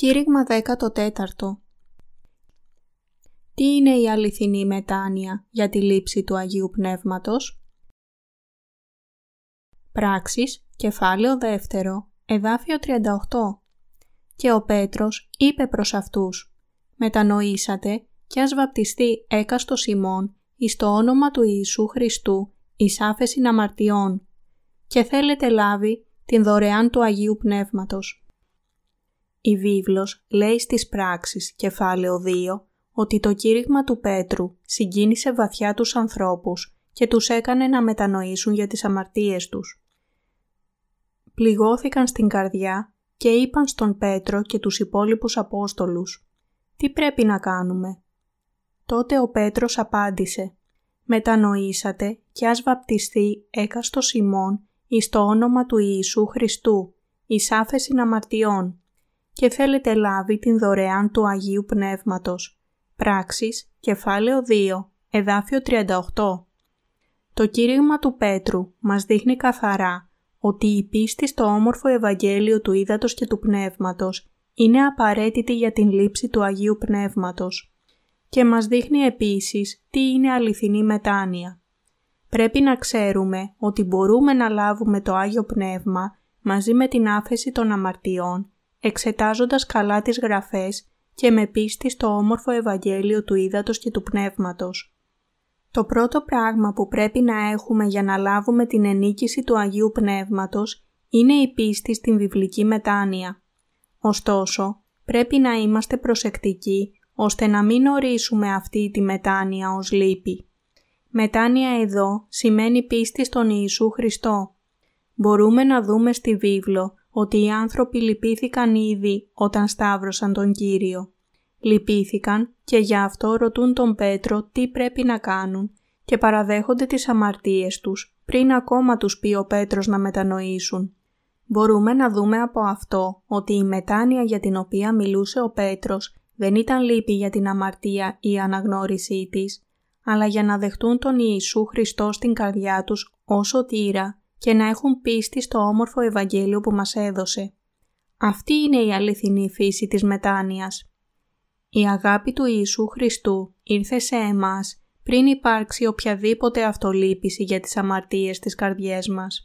Κήρυγμα 14 Τι είναι η αληθινή μετάνοια για τη λήψη του Αγίου Πνεύματος; Πράξεις, κεφάλαιο 2, εδάφιο 38 Και ο Πέτρος είπε προς αυτούς «Μετανοήσατε και ας βαπτιστεί έκαστο Σιμών εις το όνομα του Ιησού Χριστού εις άφεση αμαρτιών και θέλετε λάβει την δωρεάν του Αγίου Πνεύματος». Η βίβλος λέει στις πράξεις, κεφάλαιο 2, ότι το κήρυγμα του Πέτρου συγκίνησε βαθιά τους ανθρώπους και τους έκανε να μετανοήσουν για τις αμαρτίες τους. Πληγώθηκαν στην καρδιά και είπαν στον Πέτρο και τους υπόλοιπους Απόστολους «Τι πρέπει να κάνουμε» Τότε ο Πέτρος απάντησε «Μετανοήσατε και ας βαπτιστεί έκαστος Σιμών εις το όνομα του Ιησού Χριστού, εις άφεσιν αμαρτιών και θέλετε λάβει την δωρεάν του Αγίου Πνεύματος. Πράξεις, κεφάλαιο 2, εδάφιο 38. Το κήρυγμα του Πέτρου μας δείχνει καθαρά ότι η πίστη στο όμορφο Ευαγγέλιο του Ήδατος και του Πνεύματος είναι απαραίτητη για την λήψη του Αγίου Πνεύματος και μας δείχνει επίσης τι είναι αληθινή μετάνοια. Πρέπει να ξέρουμε ότι μπορούμε να λάβουμε το Άγιο Πνεύμα μαζί με την άφεση των αμαρτιών, εξετάζοντας καλά τις γραφές και με πίστη στο όμορφο Ευαγγέλιο του Ήδατος και του Πνεύματος. Το πρώτο πράγμα που πρέπει να έχουμε για να λάβουμε την ενίκηση του Αγίου Πνεύματος είναι η πίστη στην βιβλική μετάνοια. Ωστόσο, πρέπει να είμαστε προσεκτικοί ώστε να μην ορίσουμε αυτή τη μετάνοια ως λύπη. Μετάνοια εδώ σημαίνει πίστη στον Ιησού Χριστό. Μπορούμε να δούμε στη βίβλο ότι οι άνθρωποι λυπήθηκαν ήδη όταν σταύρωσαν τον Κύριο. Λυπήθηκαν και γι' αυτό ρωτούν τον Πέτρο τι πρέπει να κάνουν και παραδέχονται τις αμαρτίες τους πριν ακόμα τους πει ο Πέτρος να μετανοήσουν. Μπορούμε να δούμε από αυτό ότι η μετάνοια για την οποία μιλούσε ο Πέτρος δεν ήταν λύπη για την αμαρτία ή αναγνώρισή της, αλλά για να δεχτούν τον Ιησού Χριστό στην καρδιά τους όσο τύρα και να έχουν πίστη στο όμορφο Ευαγγέλιο που μας έδωσε. Αυτή είναι η αληθινή φύση της μετάνοιας. Η αγάπη του Ιησού Χριστού ήρθε σε εμάς πριν υπάρξει οποιαδήποτε αυτολύπηση για τις αμαρτίες της καρδιές μας.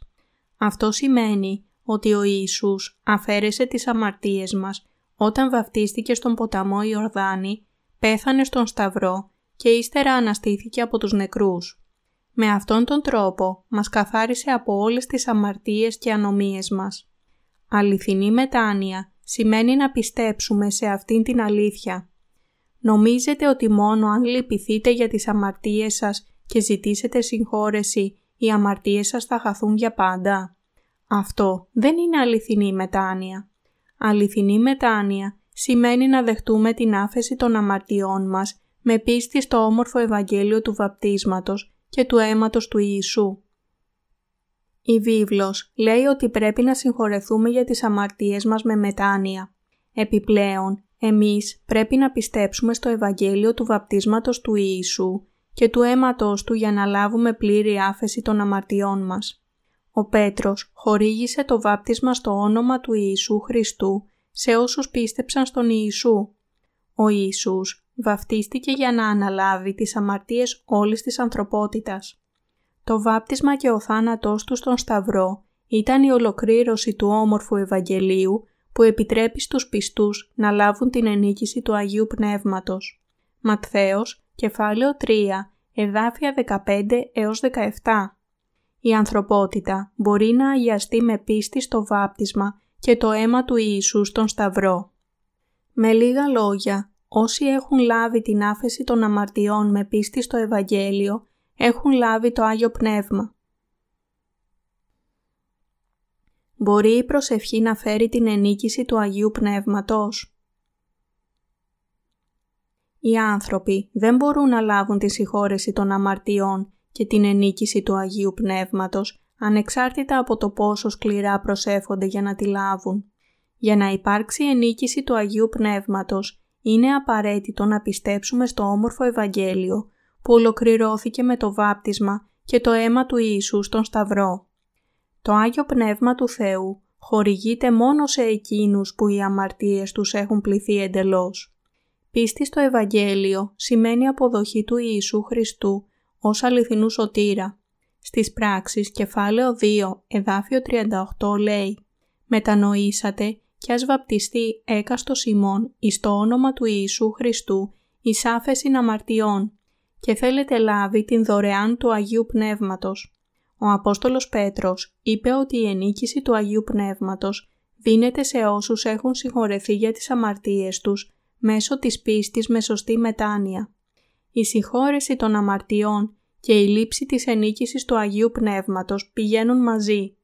Αυτό σημαίνει ότι ο Ιησούς αφαίρεσε τις αμαρτίες μας όταν βαφτίστηκε στον ποταμό Ιορδάνη, πέθανε στον Σταυρό και ύστερα αναστήθηκε από τους νεκρούς. Με αυτόν τον τρόπο μας καθάρισε από όλες τις αμαρτίες και ανομίες μας. Αληθινή μετάνοια σημαίνει να πιστέψουμε σε αυτήν την αλήθεια. Νομίζετε ότι μόνο αν λυπηθείτε για τις αμαρτίες σας και ζητήσετε συγχώρεση, οι αμαρτίες σας θα χαθούν για πάντα. Αυτό δεν είναι αληθινή μετάνοια. Αληθινή μετάνοια σημαίνει να δεχτούμε την άφεση των αμαρτιών μας με πίστη στο όμορφο Ευαγγέλιο του βαπτίσματος και του αίματος του Ιησού. Η βίβλος λέει ότι πρέπει να συγχωρεθούμε για τις αμαρτίες μας με μετάνοια. Επιπλέον, εμείς πρέπει να πιστέψουμε στο Ευαγγέλιο του βαπτίσματος του Ιησού και του αίματος του για να λάβουμε πλήρη άφεση των αμαρτιών μας. Ο Πέτρος χορήγησε το βάπτισμα στο όνομα του Ιησού Χριστού σε όσους πίστεψαν στον Ιησού. Ο Ιησούς βαφτίστηκε για να αναλάβει τις αμαρτίες όλης της ανθρωπότητας. Το βάπτισμα και ο θάνατός του στον Σταυρό ήταν η ολοκλήρωση του όμορφου Ευαγγελίου που επιτρέπει στους πιστούς να λάβουν την ενίκηση του Αγίου Πνεύματος. Ματθαίος, κεφάλαιο 3, εδάφια 15 έως 17. Η ανθρωπότητα μπορεί να αγιαστεί με πίστη στο βάπτισμα και το αίμα του Ιησού στον Σταυρό. Με λίγα λόγια, όσοι έχουν λάβει την άφεση των αμαρτιών με πίστη στο Ευαγγέλιο, έχουν λάβει το Άγιο Πνεύμα. Μπορεί η προσευχή να φέρει την ενίκηση του Αγίου Πνεύματος; Οι άνθρωποι δεν μπορούν να λάβουν τη συγχώρεση των αμαρτιών και την ενίκηση του Αγίου Πνεύματος, ανεξάρτητα από το πόσο σκληρά προσεύχονται για να τη λάβουν. Για να υπάρξει ενίκηση του Αγίου Πνεύματος, είναι απαραίτητο να πιστέψουμε στο όμορφο Ευαγγέλιο που ολοκληρώθηκε με το βάπτισμα και το αίμα του Ιησού στον Σταυρό. Το Άγιο Πνεύμα του Θεού χορηγείται μόνο σε εκείνους που οι αμαρτίες τους έχουν πληθεί εντελώς. Πίστη στο Ευαγγέλιο σημαίνει αποδοχή του Ιησού Χριστού ως αληθινού σωτήρα. Στις πράξεις κεφάλαιο 2 εδάφιο 38 λέει «Μετανοήσατε και ας βαπτιστεί έκαστος ημών εις το όνομα του Ιησού Χριστού εις άφεσιν αμαρτιών και θέλετε λάβει την δωρεάν του Αγίου Πνεύματος». Ο Απόστολος Πέτρος είπε ότι η ενίκηση του Αγίου Πνεύματος δίνεται σε όσους έχουν συγχωρεθεί για τις αμαρτίες τους μέσω της πίστης με σωστή μετάνοια. Η συγχώρεση των αμαρτιών και η λήψη της ενίκησης του Αγίου Πνεύματος πηγαίνουν μαζί.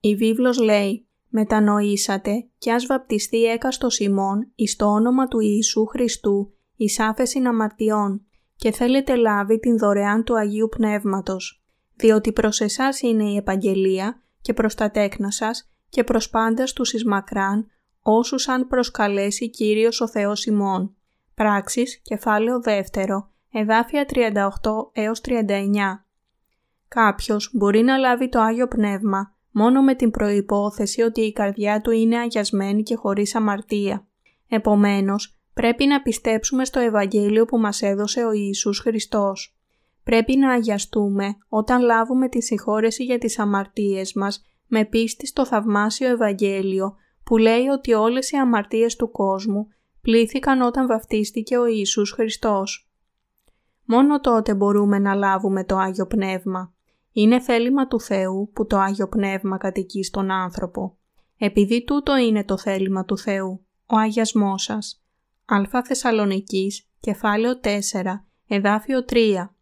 Η βίβλος λέει «Μετανοήσατε και ας βαπτιστεί έκαστος ημών εις το όνομα του Ιησού Χριστού εις άφεσιν αμαρτιών και θέλετε λάβει την δωρεάν του Αγίου Πνεύματος, διότι προς εσάς είναι η Επαγγελία και προς τα τέκνα σας και προς πάντας τους εις μακράν, όσους αν προσκαλέσει Κύριος ο Θεός ημών. Πράξεις, κεφάλαιο δεύτερο, εδάφια 38 έως 39. Κάποιος μπορεί να λάβει το Άγιο Πνεύμα μόνο με την προϋπόθεση ότι η καρδιά του είναι αγιασμένη και χωρίς αμαρτία. Επομένως, πρέπει να πιστέψουμε στο Ευαγγέλιο που μας έδωσε ο Ιησούς Χριστός. Πρέπει να αγιαστούμε όταν λάβουμε τη συγχώρεση για τις αμαρτίες μας με πίστη στο θαυμάσιο Ευαγγέλιο που λέει ότι όλες οι αμαρτίες του κόσμου πλήθηκαν όταν βαφτίστηκε ο Ιησούς Χριστός. Μόνο τότε μπορούμε να λάβουμε το Άγιο Πνεύμα. Είναι θέλημα του Θεού που το Άγιο Πνεύμα κατοικεί στον άνθρωπο. Επειδή τούτο είναι το θέλημα του Θεού, ο αγιασμός σας. Α Θεσσαλονικής, κεφάλαιο 4, εδάφιο 3.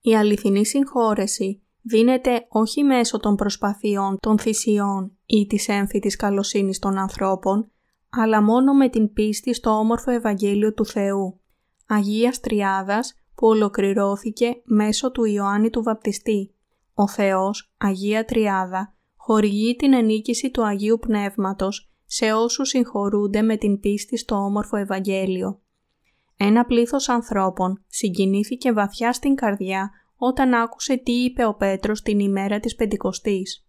Η αληθινή συγχώρεση δίνεται όχι μέσω των προσπαθειών, των θυσιών ή της έμφυτης καλοσύνης των ανθρώπων, αλλά μόνο με την πίστη στο όμορφο Ευαγγέλιο του Θεού. Αγίας Τριάδας που ολοκληρώθηκε μέσω του Ιωάννη του Βαπτιστή. Ο Θεός, Αγία Τριάδα, χορηγεί την ενίκηση του Αγίου Πνεύματος σε όσους συγχωρούνται με την πίστη στο όμορφο Ευαγγέλιο. Ένα πλήθος ανθρώπων συγκινήθηκε βαθιά στην καρδιά όταν άκουσε τι είπε ο Πέτρος την ημέρα της Πεντηκοστής.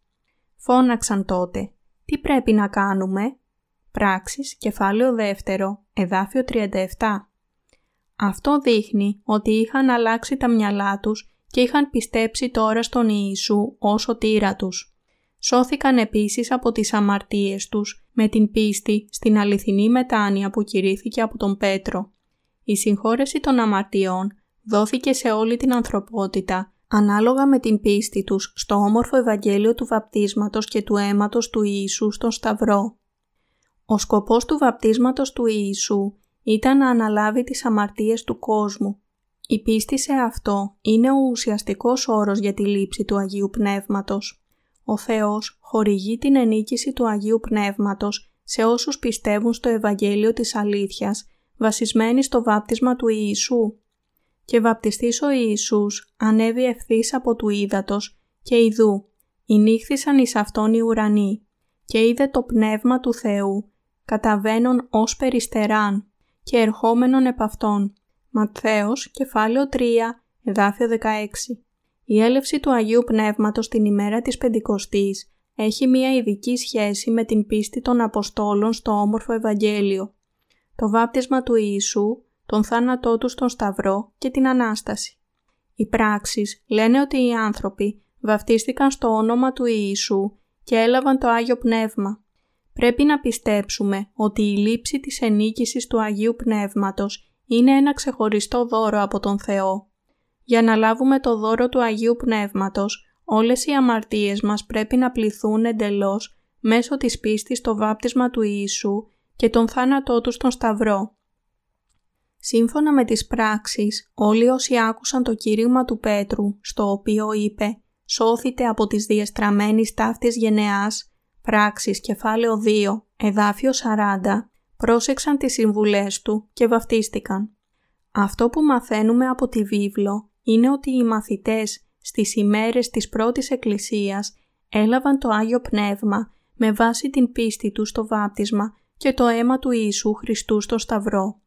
Φώναξαν τότε «Τι πρέπει να κάνουμε» Πράξεις, κεφάλαιο δεύτερο, εδάφιο 37. Αυτό δείχνει ότι είχαν αλλάξει τα μυαλά τους και είχαν πιστέψει τώρα στον Ιησού ως σωτήρα τους. Σώθηκαν επίσης από τις αμαρτίες τους με την πίστη στην αληθινή μετάνοια που κηρύθηκε από τον Πέτρο. Η συγχώρεση των αμαρτιών δόθηκε σε όλη την ανθρωπότητα ανάλογα με την πίστη τους στο όμορφο Ευαγγέλιο του βαπτίσματος και του αίματος του Ιησού στον Σταυρό. Ο σκοπός του βαπτίσματος του Ιησού ήταν να αναλάβει τις αμαρτίες του κόσμου. Η πίστη σε αυτό είναι ο ουσιαστικός όρος για τη λήψη του Αγίου Πνεύματος. Ο Θεός χορηγεί την ενίκηση του Αγίου Πνεύματος σε όσους πιστεύουν στο Ευαγγέλιο της αλήθειας, βασισμένοι στο βάπτισμα του Ιησού. Και βαπτιστής ο Ιησούς ανέβη ευθύς από του ύδατος και ιδού, νύχθησαν εις αυτόν οι ουρανοί και είδε το Πνεύμα του Θεού καταβαίνον ως περιστεράν και ερχόμενον επ' αυτόν. Ματθαίος, κεφάλαιο 3, εδάφιο 16. Η έλευση του Αγίου Πνεύματος την ημέρα της Πεντηκοστής έχει μία ειδική σχέση με την πίστη των Αποστόλων στο όμορφο Ευαγγέλιο, το βάπτισμα του Ιησού, τον θάνατό του στον Σταυρό και την Ανάσταση. Οι πράξεις λένε ότι οι άνθρωποι βαφτίστηκαν στο όνομα του Ιησού και έλαβαν το Άγιο Πνεύμα. Πρέπει να πιστέψουμε ότι η λήψη της ενίκησης του Αγίου Πνεύματος είναι ένα ξεχωριστό δώρο από τον Θεό. Για να λάβουμε το δώρο του Αγίου Πνεύματος, όλες οι αμαρτίες μας πρέπει να πληθούν εντελώς μέσω της πίστης στο βάπτισμα του Ιησού και τον θάνατό του στον Σταυρό. Σύμφωνα με τις πράξεις, όλοι όσοι άκουσαν το κήρυγμα του Πέτρου, στο οποίο είπε «Σώθητε από τις διεστραμμένης ταύτης γενεάς», πράξεις κεφάλαιο 2, εδάφιο 40, πρόσεξαν τις συμβουλές του και βαφτίστηκαν. Αυτό που μαθαίνουμε από τη βίβλο είναι ότι οι μαθητές στις ημέρες της πρώτης εκκλησίας έλαβαν το Άγιο Πνεύμα με βάση την πίστη τους στο βάπτισμα και το αίμα του Ιησού Χριστού στο Σταυρό.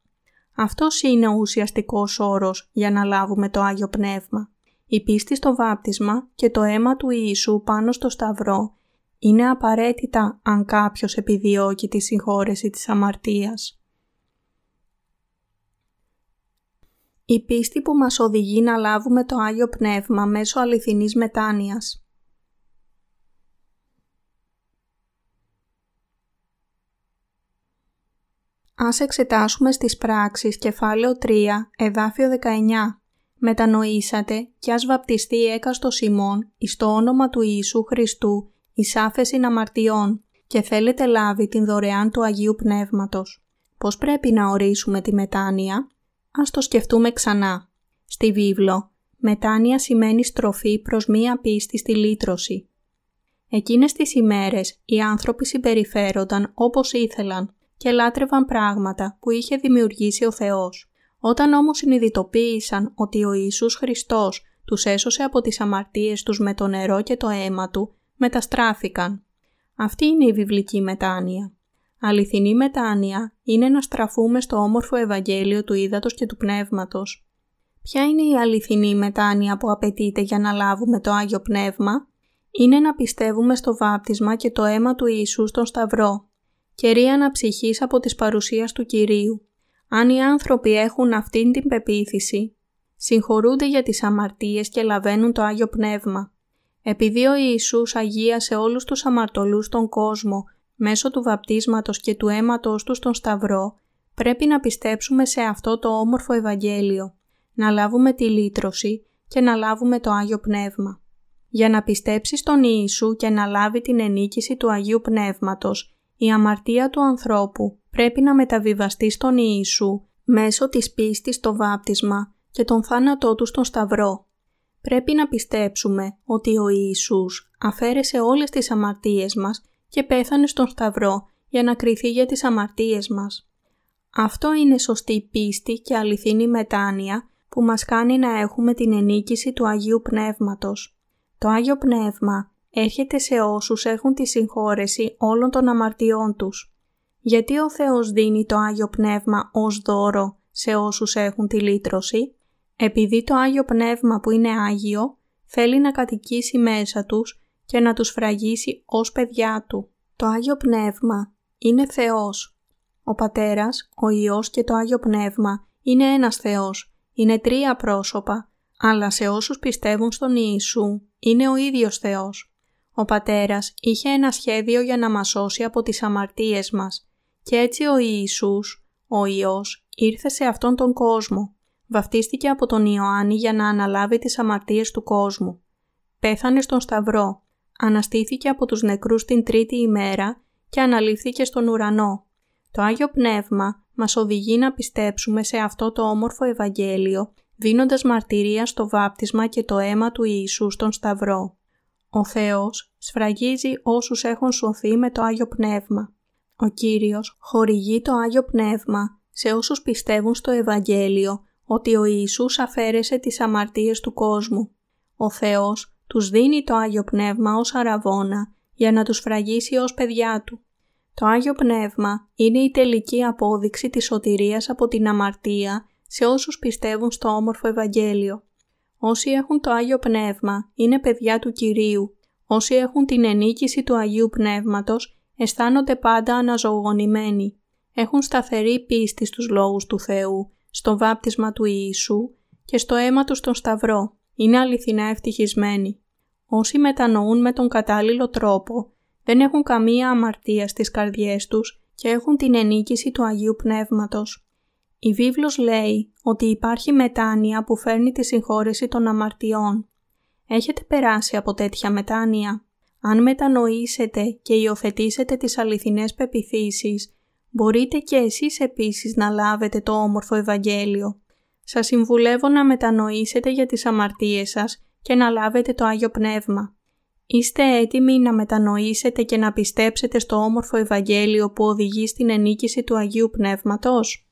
Αυτός είναι ο ουσιαστικός όρος για να λάβουμε το Άγιο Πνεύμα. Η πίστη στο βάπτισμα και το αίμα του Ιησού πάνω στο Σταυρό είναι απαραίτητα αν κάποιος επιδιώκει τη συγχώρεση της αμαρτίας. Η πίστη που μας οδηγεί να λάβουμε το Άγιο Πνεύμα μέσω αληθινής μετάνοιας. Ας εξετάσουμε στις πράξεις κεφάλαιο 3, εδάφιο 19. Μετανοήσατε κι ας βαπτιστεί έκαστος Σιμών εις το όνομα του Ιησού Χριστού εις άφεσιν αμαρτιών και θέλετε λάβει την δωρεάν του Αγίου Πνεύματος. Πώς πρέπει να ορίσουμε τη μετάνοια; Ας το σκεφτούμε ξανά. Στη βίβλο, μετάνοια σημαίνει στροφή προς μία πίστη στη λύτρωση. Εκείνες τις ημέρες οι άνθρωποι συμπεριφέρονταν όπως ήθελαν και λάτρευαν πράγματα που είχε δημιουργήσει ο Θεός. Όταν όμως συνειδητοποίησαν ότι ο Ιησούς Χριστός τους έσωσε από τις αμαρτίες τους με το νερό και το αίμα Του, μεταστράφηκαν. Αυτή είναι η βιβλική μετάνοια. Αληθινή μετάνοια είναι να στραφούμε στο όμορφο Ευαγγέλιο του Ήδατος και του Πνεύματος. Ποια είναι η αληθινή μετάνοια που απαιτείται για να λάβουμε το Άγιο Πνεύμα; Είναι να πιστεύουμε στο βάπτισμα και το αίμα του Ιησού στον Σταυρό. Κερία αναψυχής από της παρουσίας του Κυρίου. Αν οι άνθρωποι έχουν αυτήν την πεποίθηση, συγχωρούνται για τις αμαρτίες και λαβαίνουν το Άγιο Πνεύμα. Επειδή ο Ιησούς αγίασε όλους τους αμαρτωλούς στον κόσμο μέσω του βαπτίσματος και του αίματος του στον Σταυρό, πρέπει να πιστέψουμε σε αυτό το όμορφο Ευαγγέλιο, να λάβουμε τη λύτρωση και να λάβουμε το Άγιο Πνεύμα. Για να πιστέψει στον Ιησού και να λάβει την ενίκηση του Αγίου Πνεύματος, η αμαρτία του ανθρώπου πρέπει να μεταβιβαστεί στον Ιησού μέσω της πίστης στο βάπτισμα και τον θάνατό του στον Σταυρό. Πρέπει να πιστέψουμε ότι ο Ιησούς αφαίρεσε όλες τις αμαρτίες μας και πέθανε στον Σταυρό για να κριθεί για τις αμαρτίες μας. Αυτό είναι σωστή πίστη και αληθινή μετάνοια που μας κάνει να έχουμε την ενίκηση του Αγίου Πνεύματος. Το Άγιο Πνεύμα έρχεται σε όσους έχουν τη συγχώρεση όλων των αμαρτιών τους. Γιατί ο Θεός δίνει το Άγιο Πνεύμα ως δώρο σε όσους έχουν τη λύτρωση; Επειδή το Άγιο Πνεύμα που είναι Άγιο θέλει να κατοικήσει μέσα τους και να τους φραγίσει ως παιδιά Του. Το Άγιο Πνεύμα είναι Θεός. Ο Πατέρας, ο Υιός και το Άγιο Πνεύμα είναι ένας Θεός. Είναι τρία πρόσωπα, αλλά σε όσους πιστεύουν στον Ιησού είναι ο ίδιος Θεός. Ο Πατέρας είχε ένα σχέδιο για να μας σώσει από τις αμαρτίες μας και έτσι ο Ιησούς, ο Υιός, ήρθε σε αυτόν τον κόσμο βαφτίστηκε από τον Ιωάννη για να αναλάβει τις αμαρτίες του κόσμου. Πέθανε στον Σταυρό, αναστήθηκε από τους νεκρούς την τρίτη ημέρα και αναλήφθηκε στον ουρανό. Το Άγιο Πνεύμα μας οδηγεί να πιστέψουμε σε αυτό το όμορφο Ευαγγέλιο, δίνοντας μαρτυρία στο βάπτισμα και το αίμα του Ιησού στον Σταυρό. Ο Θεός σφραγίζει όσους έχουν σωθεί με το Άγιο Πνεύμα. Ο Κύριος χορηγεί το Άγιο Πνεύμα σε όσους πιστεύουν στο Ευαγγέλιο ότι ο Ιησούς αφαίρεσε τις αμαρτίες του κόσμου. Ο Θεός τους δίνει το Άγιο Πνεύμα ως αραβόνα για να τους φραγίσει ως παιδιά Του. Το Άγιο Πνεύμα είναι η τελική απόδειξη της σωτηρίας από την αμαρτία σε όσους πιστεύουν στο όμορφο Ευαγγέλιο. Όσοι έχουν το Άγιο Πνεύμα είναι παιδιά του Κυρίου. Όσοι έχουν την ενίκηση του Αγίου Πνεύματος αισθάνονται πάντα αναζωογονημένοι. Έχουν σταθερή πίστη στους λόγους του Θεού στο βάπτισμα του Ιησού και στο αίμα του στον Σταυρό. Είναι αληθινά ευτυχισμένοι. Όσοι μετανοούν με τον κατάλληλο τρόπο, δεν έχουν καμία αμαρτία στις καρδιές τους και έχουν την ενίκηση του Αγίου Πνεύματος. Η βίβλος λέει ότι υπάρχει μετάνοια που φέρνει τη συγχώρεση των αμαρτιών. Έχετε περάσει από τέτοια μετάνοια; Αν μετανοήσετε και υιοθετήσετε τις αληθινές πεπιθήσεις μπορείτε και εσείς επίσης να λάβετε το όμορφο Ευαγγέλιο. Σας συμβουλεύω να μετανοήσετε για τις αμαρτίες σας και να λάβετε το Άγιο Πνεύμα. Είστε έτοιμοι να μετανοήσετε και να πιστέψετε στο όμορφο Ευαγγέλιο που οδηγεί στην ενίκηση του Αγίου Πνεύματος;